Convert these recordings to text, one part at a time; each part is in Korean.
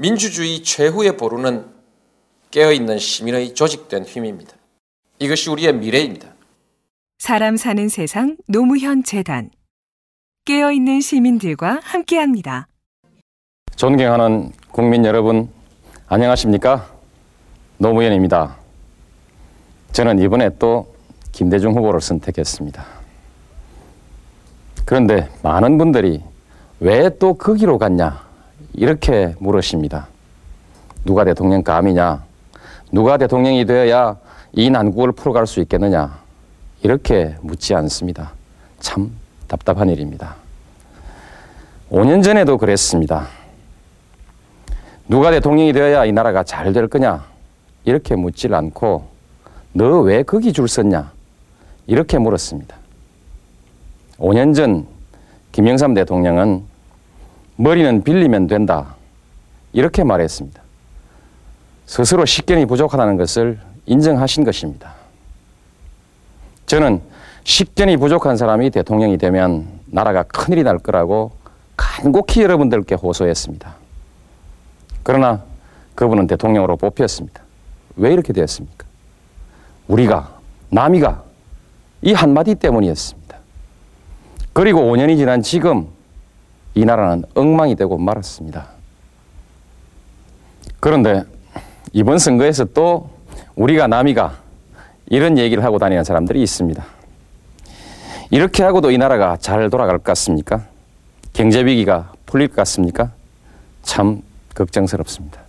민주주의 최후의 보루는 깨어있는 시민의 조직된 힘입니다. 이것이 우리의 미래입니다. 사람 사는 세상 노무현 재단 깨어있는 시민들과 함께합니다. 존경하는 국민 여러분, 안녕하십니까? 노무현입니다. 저는 이번에 또 김대중 후보를 선택했습니다. 그런데 많은 분들이 왜 또 거기로 갔냐? 이렇게 물으십니다. 누가 대통령 감이냐? 누가 대통령이 되어야 이 난국을 풀어갈 수 있겠느냐? 이렇게 묻지 않습니다. 참 답답한 일입니다. 5년 전에도 그랬습니다. 누가 대통령이 되어야 이 나라가 잘 될 거냐? 이렇게 묻질 않고 너 왜 거기 줄 섰냐? 이렇게 물었습니다. 5년 전 김영삼 대통령은 머리는 빌리면 된다. 이렇게 말했습니다. 스스로 식견이 부족하다는 것을 인정하신 것입니다. 저는 식견이 부족한 사람이 대통령이 되면 나라가 큰일이 날 거라고 간곡히 여러분들께 호소했습니다. 그러나 그분은 대통령으로 뽑혔습니다. 왜 이렇게 되었습니까? 우리가, 남이가 이 한마디 때문이었습니다. 그리고 5년이 지난 지금 이 나라는 엉망이 되고 말았습니다. 그런데 이번 선거에서 또 우리가 남이가 이런 얘기를 하고 다니는 사람들이 있습니다. 이렇게 하고도 이 나라가 잘 돌아갈 것 같습니까? 경제 위기가 풀릴 것 같습니까? 참 걱정스럽습니다.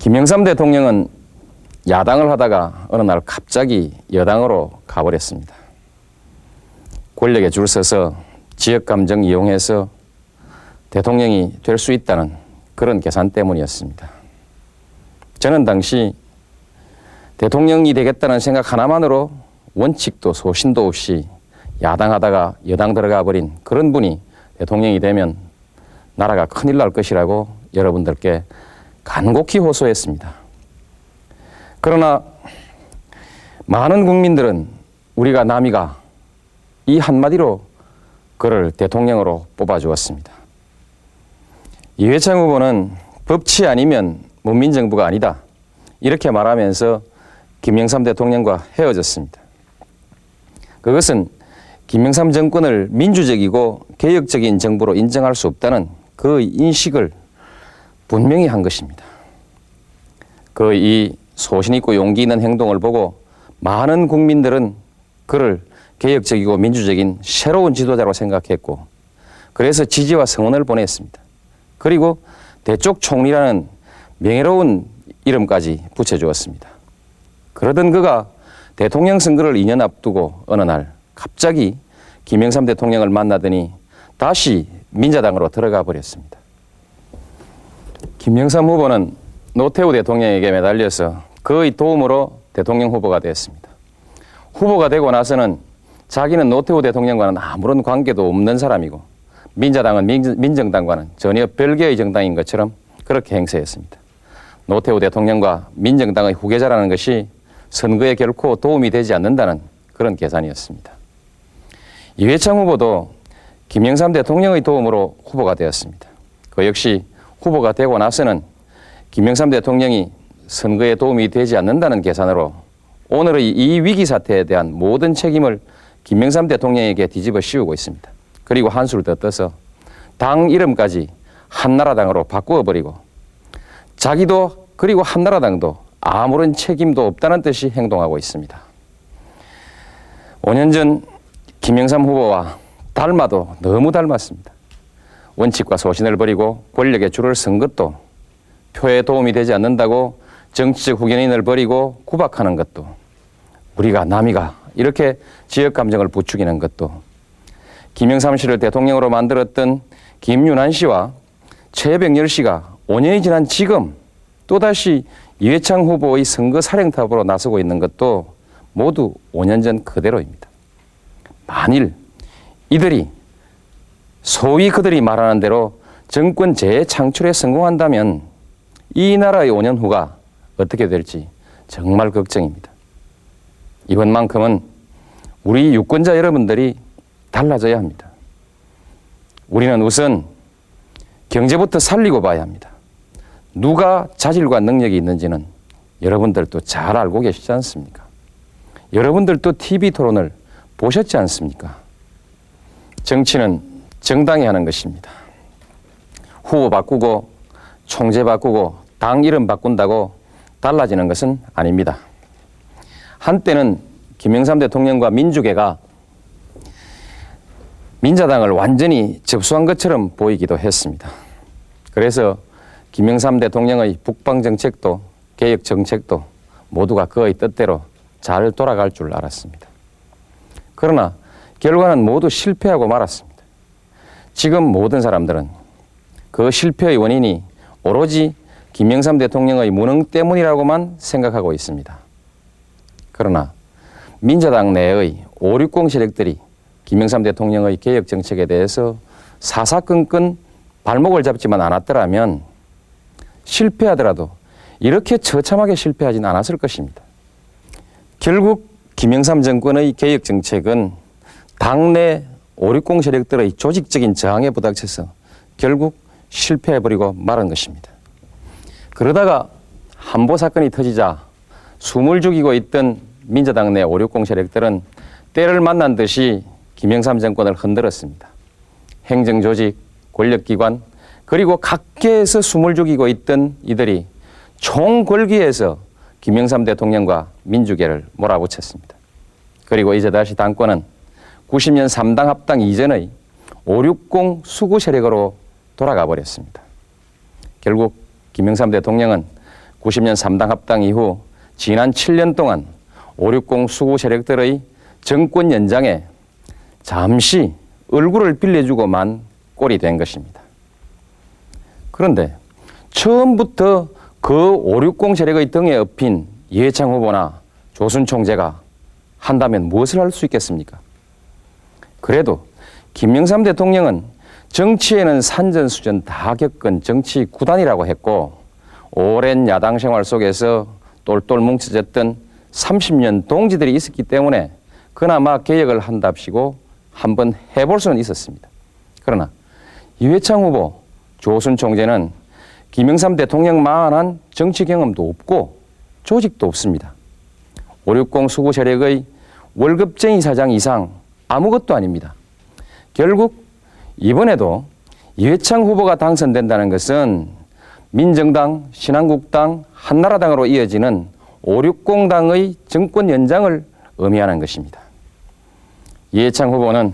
김영삼 대통령은 야당을 하다가 어느 날 갑자기 여당으로 가버렸습니다. 권력에 줄 서서 지역 감정 이용해서 대통령이 될 수 있다는 그런 계산 때문이었습니다. 저는 당시 대통령이 되겠다는 생각 하나만으로 원칙도 소신도 없이 야당하다가 여당 들어가 버린 그런 분이 대통령이 되면 나라가 큰일 날 것이라고 여러분들께 간곡히 호소했습니다. 그러나 많은 국민들은 우리가 남이가 이 한마디로 그를 대통령으로 뽑아주었습니다. 이회창 후보는 법치 아니면 문민정부가 아니다. 이렇게 말하면서 김영삼 대통령과 헤어졌습니다. 그것은 김영삼 정권을 민주적이고 개혁적인 정부로 인정할 수 없다는 그 인식을 분명히 한 것입니다. 그 이 소신 있고 용기 있는 행동을 보고 많은 국민들은 그를 개혁적이고 민주적인 새로운 지도자로 생각했고 그래서 지지와 성원을 보냈습니다. 그리고 대쪽 총리라는 명예로운 이름까지 붙여주었습니다. 그러던 그가 대통령 선거를 2년 앞두고 어느 날 갑자기 김영삼 대통령을 만나더니 다시 민자당으로 들어가 버렸습니다. 김영삼 후보는 노태우 대통령에게 매달려서 그의 도움으로 대통령 후보가 되었습니다. 후보가 되고 나서는 자기는 노태우 대통령과는 아무런 관계도 없는 사람이고 민자당은 민, 정당과는 전혀 별개의 정당인 것처럼 그렇게 행세했습니다. 노태우 대통령과 민정당의 후계자라는 것이 선거에 결코 도움이 되지 않는다는 그런 계산이었습니다. 이회창 후보도 김영삼 대통령의 도움으로 후보가 되었습니다. 그 역시 후보가 되고 나서는 김영삼 대통령이 선거에 도움이 되지 않는다는 계산으로 오늘의 이 위기 사태에 대한 모든 책임을 김영삼 대통령에게 뒤집어 씌우고 있습니다. 그리고 한수를 더 떠서 당 이름까지 한나라당으로 바꾸어 버리고 자기도 그리고 한나라당도 아무런 책임도 없다는 뜻이 행동하고 있습니다. 5년 전 김영삼 후보와 닮아도 너무 닮았습니다. 원칙과 소신을 버리고 권력에 줄을 쓴 것도 표에 도움이 되지 않는다고 정치적 후견인을 버리고 구박하는 것도 우리가 남이가 이렇게 지역 감정을 부추기는 것도 김영삼 씨를 대통령으로 만들었던 김윤환 씨와 최백열 씨가 5년이 지난 지금 또다시 이회창 후보의 선거 사령탑으로 나서고 있는 것도 모두 5년 전 그대로입니다. 만일 이들이 소위 그들이 말하는 대로 정권 재창출에 성공한다면 이 나라의 5년 후가 어떻게 될지 정말 걱정입니다. 이번만큼은 우리 유권자 여러분들이 달라져야 합니다. 우리는 우선 경제부터 살리고 봐야 합니다. 누가 자질과 능력이 있는지는 여러분들도 잘 알고 계시지 않습니까? 여러분들도 TV 토론을 보셨지 않습니까? 정치는 정당히 하는 것입니다. 후보 바꾸고 총재 바꾸고 당 이름 바꾼다고 달라지는 것은 아닙니다. 한때는 김영삼 대통령과 민주계가 민자당을 완전히 접수한 것처럼 보이기도 했습니다. 그래서 김영삼 대통령의 북방 정책도 개혁 정책도 모두가 그의 뜻대로 잘 돌아갈 줄 알았습니다. 그러나 결과는 모두 실패하고 말았습니다. 지금 모든 사람들은 그 실패의 원인이 오로지 김영삼 대통령의 무능 때문이라고만 생각하고 있습니다. 그러나 민자당 내의 560 세력들이 김영삼 대통령의 개혁 정책에 대해서 사사건건 발목을 잡지만 않았더라면 실패하더라도 이렇게 처참하게 실패하진 않았을 것입니다. 결국 김영삼 정권의 개혁 정책은 당내 560 세력들의 조직적인 저항에 부닥쳐서 결국 실패해버리고 말은 것입니다. 그러다가 한보 사건이 터지자 숨을 죽이고 있던 민주당 내 560 세력들은 때를 만난 듯이 김영삼 정권을 흔들었습니다. 행정조직, 권력기관, 그리고 각계에서 숨을 죽이고 있던 이들이 총궐기에서 김영삼 대통령과 민주계를 몰아붙였습니다. 그리고 이제 다시 당권은 90년 3당 합당 이전의 560 수구 세력으로 돌아가 버렸습니다. 결국 김영삼 대통령은 90년 3당 합당 이후 지난 7년 동안 560 수구 세력들의 정권 연장에 잠시 얼굴을 빌려주고만 꼴이 된 것입니다. 그런데 처음부터 그 560 세력의 등에 업힌 이해창 후보나 조순 총재가 한다면 무엇을 할 수 있겠습니까? 그래도 김영삼 대통령은 정치에는 산전수전 다 겪은 정치 구단이라고 했고 오랜 야당 생활 속에서 똘똘 뭉쳐졌던 30년 동지들이 있었기 때문에 그나마 개혁을 한답시고 한번 해볼 수는 있었습니다. 그러나 이회창 후보, 조순 총재는 김영삼 대통령만한 정치 경험도 없고 조직도 없습니다. 560 수구 세력의 월급쟁이 사장 이상 아무것도 아닙니다. 결국 이번에도 이회창 후보가 당선된다는 것은 민정당, 신한국당, 한나라당으로 이어지는 560당의 정권 연장을 의미하는 것입니다. 이해창 후보는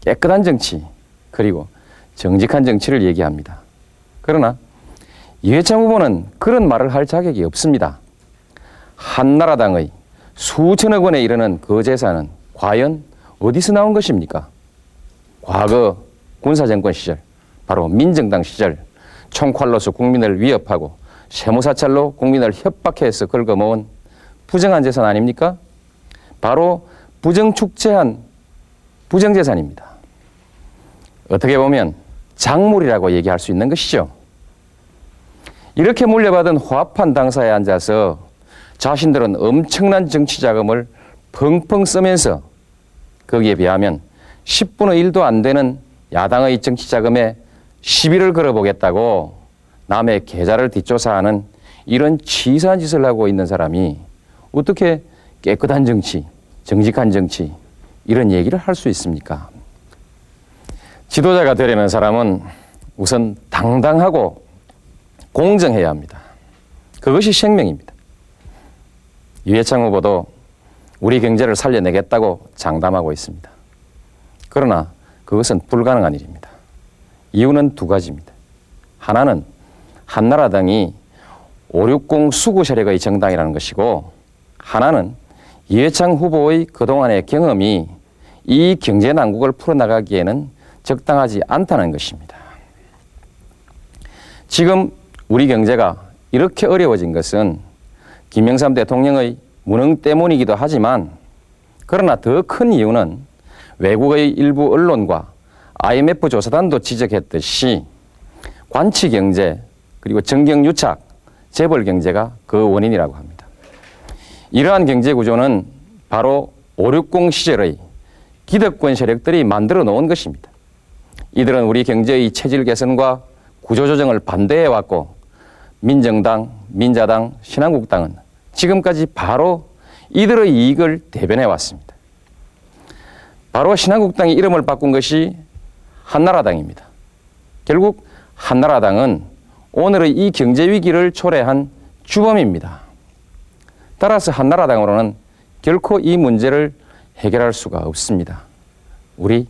깨끗한 정치 그리고 정직한 정치를 얘기합니다. 그러나 이해창 후보는 그런 말을 할 자격이 없습니다. 한나라당의 수천억 원에 이르는 그 재산은 과연 어디서 나온 것입니까? 과거 군사정권 시절, 바로 민정당 시절 총칼로서 국민을 위협하고 세무사찰로 국민을 협박해서 긁어모은 부정한 재산 아닙니까? 바로 부정축제한 부정재산입니다. 어떻게 보면 작물이라고 얘기할 수 있는 것이죠. 이렇게 물려받은 화합한 당사에 앉아서 자신들은 엄청난 정치 자금을 펑펑 쓰면서 거기에 비하면 10분의 1도 안 되는 야당의 정치 자금에 시비를 걸어보겠다고 남의 계좌를 뒷조사하는 이런 치사한 짓을 하고 있는 사람이 어떻게 깨끗한 정치, 정직한 정치 이런 얘기를 할 수 있습니까? 지도자가 되려는 사람은 우선 당당하고 공정해야 합니다. 그것이 생명입니다. 유해창 후보도 우리 경제를 살려내겠다고 장담하고 있습니다. 그러나 그것은 불가능한 일입니다. 이유는 두 가지입니다. 하나는 한나라당이 560 수구 세력의 정당이라는 것이고 하나는 이해창 후보의 그동안의 경험이 이 경제 난국을 풀어나가기에는 적당하지 않다는 것입니다. 지금 우리 경제가 이렇게 어려워진 것은 김영삼 대통령의 무능 때문이기도 하지만 그러나 더 큰 이유는 외국의 일부 언론과 IMF 조사단도 지적했듯이 관치 경제 그리고 정경 유착 재벌 경제가 그 원인이라고 합니다. 이러한 경제 구조는 바로 560 시절의 기득권 세력들이 만들어 놓은 것입니다. 이들은 우리 경제의 체질 개선과 구조조정을 반대해 왔고 민정당, 민자당, 신한국당은 지금까지 바로 이들의 이익을 대변해 왔습니다. 바로 신한국당이 이름을 바꾼 것이 한나라당입니다. 결국 한나라당은 오늘의 이 경제 위기를 초래한 주범입니다. 따라서 한나라당으로는 결코 이 문제를 해결할 수가 없습니다. 우리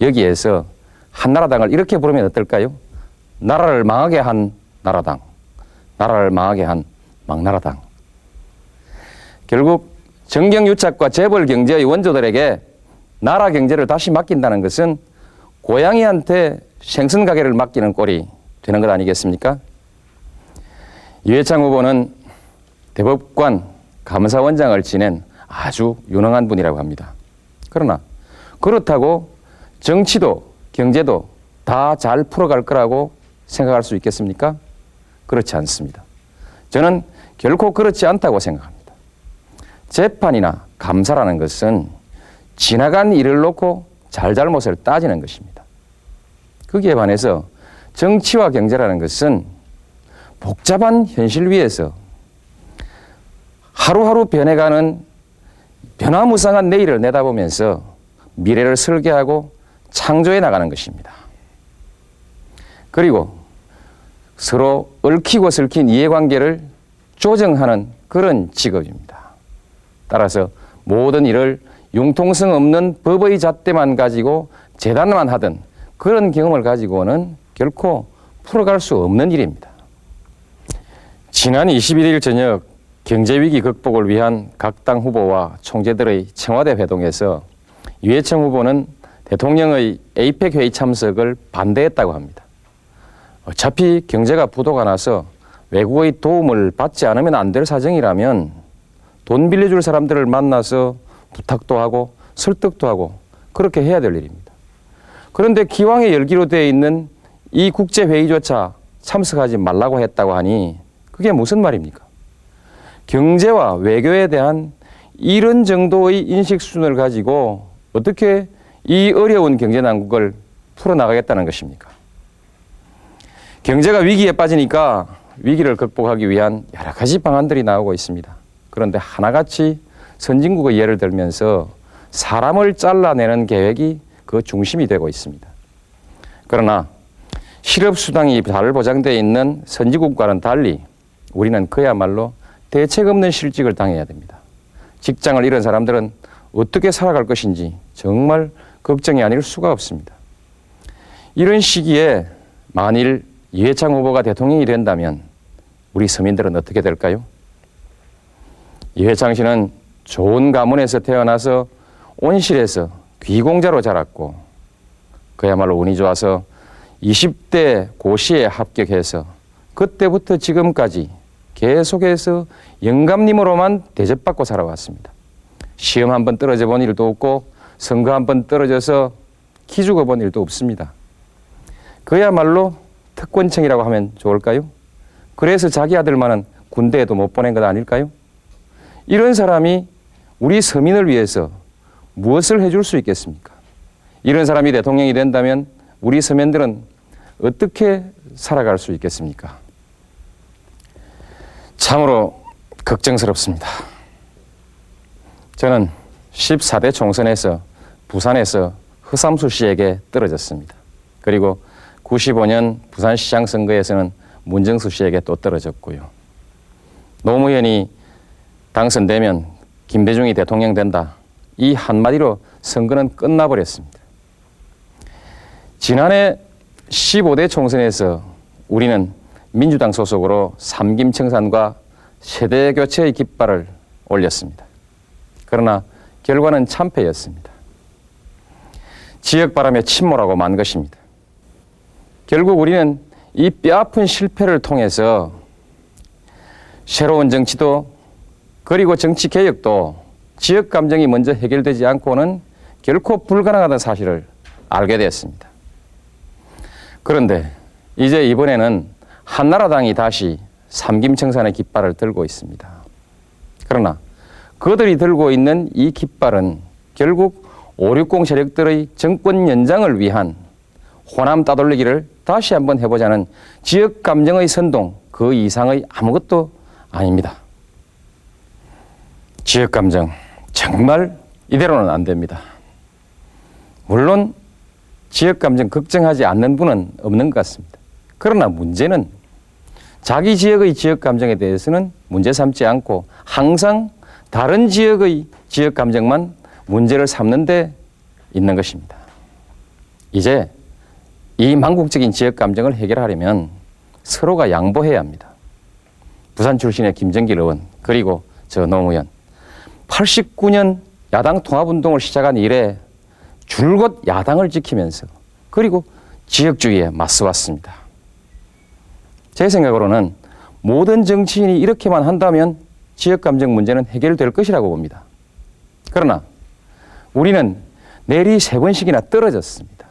여기에서 한나라당을 이렇게 부르면 어떨까요? 나라를 망하게 한 나라당, 나라를 망하게 한 망나라당. 결국 정경유착과 재벌 경제의 원조들에게 나라 경제를 다시 맡긴다는 것은 고양이한테 생선 가게를 맡기는 꼴이 되는 것 아니겠습니까? 유해창 후보는 대법관 감사원장을 지낸 아주 유능한 분이라고 합니다. 그러나 그렇다고 정치도 경제도 다 잘 풀어갈 거라고 생각할 수 있겠습니까? 그렇지 않습니다. 저는 결코 그렇지 않다고 생각합니다. 재판이나 감사라는 것은 지나간 일을 놓고 잘잘못을 따지는 것입니다. 거기에 반해서 정치와 경제라는 것은 복잡한 현실 위에서 하루하루 변해가는 변화무쌍한 내일을 내다보면서 미래를 설계하고 창조해 나가는 것입니다. 그리고 서로 얽히고 설킨 이해관계를 조정하는 그런 직업입니다. 따라서 모든 일을 융통성 없는 법의 잣대만 가지고 재단만 하던 그런 경험을 가지고는 결코 풀어갈 수 없는 일입니다. 지난 21일 저녁 경제위기 극복을 위한 각 당 후보와 총재들의 청와대 회동에서 유해청 후보는 대통령의 에이펙 회의 참석을 반대했다고 합니다. 어차피 경제가 부도가 나서 외국의 도움을 받지 않으면 안 될 사정이라면 돈 빌려줄 사람들을 만나서 부탁도 하고 설득도 하고 그렇게 해야 될 일입니다. 그런데 기왕에 열기로 되어 있는 이 국제회의조차 참석하지 말라고 했다고 하니 그게 무슨 말입니까? 경제와 외교에 대한 이런 정도의 인식 수준을 가지고 어떻게 이 어려운 경제 난국을 풀어나가겠다는 것입니까? 경제가 위기에 빠지니까 위기를 극복하기 위한 여러 가지 방안들이 나오고 있습니다. 그런데 하나같이 선진국의 예를 들면서 사람을 잘라내는 계획이 그 중심이 되고 있습니다. 그러나 실업수당이 잘 보장되어 있는 선진국과는 달리 우리는 그야말로 대책 없는 실직을 당해야 됩니다. 직장을 잃은 사람들은 어떻게 살아갈 것인지 정말 걱정이 아닐 수가 없습니다. 이런 시기에 만일 이해창 후보가 대통령이 된다면 우리 서민들은 어떻게 될까요? 이해창 씨는 좋은 가문에서 태어나서 온실에서 귀공자로 자랐고 그야말로 운이 좋아서 20대 고시에 합격해서 그때부터 지금까지 계속해서 영감님으로만 대접받고 살아왔습니다. 시험 한 번 떨어져 본 일도 없고 선거 한 번 떨어져서 키 죽어 본 일도 없습니다. 그야말로 특권층이라고 하면 좋을까요? 그래서 자기 아들만은 군대에도 못 보낸 것 아닐까요? 이런 사람이 우리 서민을 위해서 무엇을 해줄 수 있겠습니까? 이런 사람이 대통령이 된다면 우리 서민들은 어떻게 살아갈 수 있겠습니까? 참으로 걱정스럽습니다. 저는 14대 총선에서 부산에서 허삼수 씨에게 떨어졌습니다. 그리고 95년 부산시장 선거에서는 문정수 씨에게 또 떨어졌고요. 노무현이 당선되면 김대중이 대통령 된다. 이 한마디로 선거는 끝나버렸습니다. 지난해 15대 총선에서 우리는 민주당 소속으로 삼김 청산과 세대 교체의 깃발을 올렸습니다. 그러나 결과는 참패였습니다. 지역 바람에 침몰하고 만 것입니다. 결국 우리는 이 뼈아픈 실패를 통해서 새로운 정치도 그리고 정치 개혁도 지역 감정이 먼저 해결되지 않고는 결코 불가능하다는 사실을 알게 되었습니다. 그런데 이제 이번에는 한나라당이 다시 삼김청산의 깃발을 들고 있습니다. 그러나 그들이 들고 있는 이 깃발은 결국 560 세력들의 정권 연장을 위한 호남 따돌리기를 다시 한번 해보자는 지역 감정의 선동 그 이상의 아무것도 아닙니다. 지역 감정 정말 이대로는 안 됩니다. 물론 지역 감정 걱정하지 않는 분은 없는 것 같습니다. 그러나 문제는 자기 지역의 지역 감정에 대해서는 문제 삼지 않고 항상 다른 지역의 지역 감정만 문제를 삼는 데 있는 것입니다. 이제 이 망국적인 지역 감정을 해결하려면 서로가 양보해야 합니다. 부산 출신의 김정길 의원 그리고 저 노무현 89년 야당 통합운동을 시작한 이래 줄곧 야당을 지키면서 그리고 지역주의에 맞서왔습니다. 제 생각으로는 모든 정치인이 이렇게만 한다면 지역감정 문제는 해결될 것이라고 봅니다. 그러나 우리는 내리 세 번씩이나 떨어졌습니다.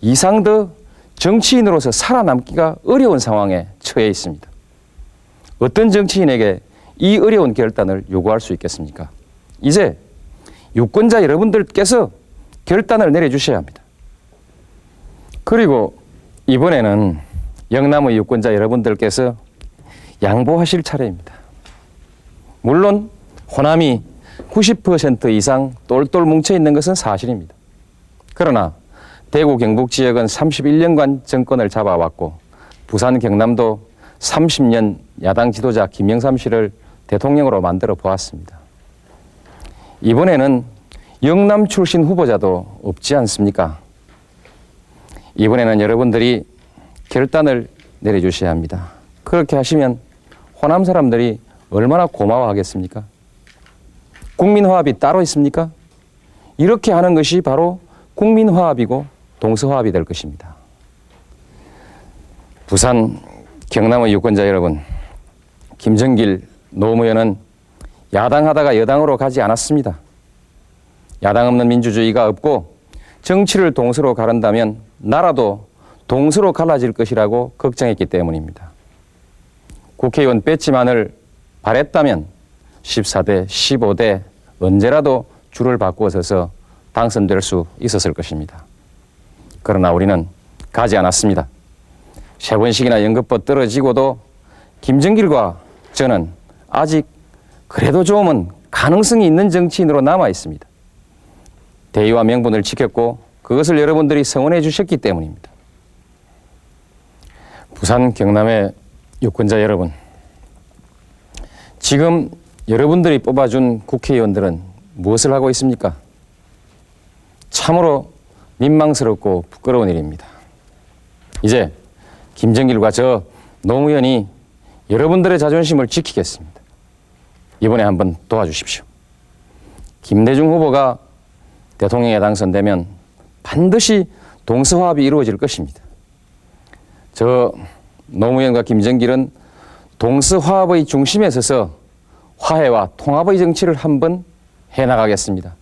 이상 더 정치인으로서 살아남기가 어려운 상황에 처해 있습니다. 어떤 정치인에게 이 어려운 결단을 요구할 수 있겠습니까? 이제 유권자 여러분들께서 결단을 내려주셔야 합니다. 그리고 이번에는 영남의 유권자 여러분들께서 양보하실 차례입니다. 물론 호남이 90% 이상 똘똘 뭉쳐 있는 것은 사실입니다. 그러나 대구 경북 지역은 31년간 정권을 잡아왔고 부산 경남도 30년 야당 지도자 김영삼 씨를 대통령으로 만들어 보았습니다. 이번에는 영남 출신 후보자도 없지 않습니까? 이번에는 여러분들이 결단을 내려주셔야 합니다. 그렇게 하시면 호남 사람들이 얼마나 고마워하겠습니까? 국민화합이 따로 있습니까? 이렇게 하는 것이 바로 국민화합이고 동서화합이 될 것입니다. 부산 경남의 유권자 여러분, 김정길 노무현은 야당하다가 여당으로 가지 않았습니다. 야당 없는 민주주의가 없고 정치를 동서로 가른다면 나라도 동서로 갈라질 것이라고 걱정했기 때문입니다. 국회의원 배지만을 바랬다면 14대, 15대 언제라도 줄을 바꾸어 서서 당선될 수 있었을 것입니다. 그러나 우리는 가지 않았습니다. 세 번씩이나 연급법 떨어지고도 김정길과 저는 아직 그래도 조금은 가능성이 있는 정치인으로 남아 있습니다. 대의와 명분을 지켰고 그것을 여러분들이 성원해 주셨기 때문입니다. 부산 경남의 유권자 여러분, 지금 여러분들이 뽑아준 국회의원들은 무엇을 하고 있습니까? 참으로 민망스럽고 부끄러운 일입니다. 이제 김정길과 저 노무현이 여러분들의 자존심을 지키겠습니다. 이번에 한번 도와주십시오. 김대중 후보가 대통령에 당선되면 반드시 동서화합이 이루어질 것입니다. 저 노무현과 김정길은 동서화합의 중심에 서서 화해와 통합의 정치를 한번 해나가겠습니다.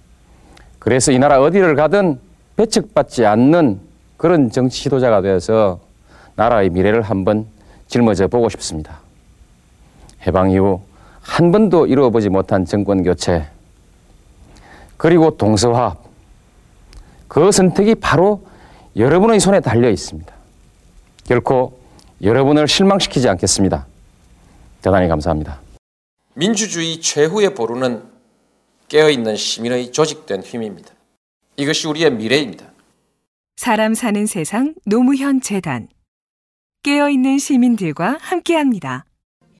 그래서 이 나라 어디를 가든 배척받지 않는 그런 정치 지도자가 되어서 나라의 미래를 한번 짊어져 보고 싶습니다. 해방 이후 한 번도 이루어보지 못한 정권 교체, 그리고 동서화합, 그 선택이 바로 여러분의 손에 달려 있습니다. 결코 여러분을 실망시키지 않겠습니다. 대단히 감사합니다. 민주주의 최후의 보루는 깨어있는 시민의 조직된 힘입니다. 이것이 우리의 미래입니다. 사람 사는 세상 노무현 재단 깨어있는 시민들과 함께합니다.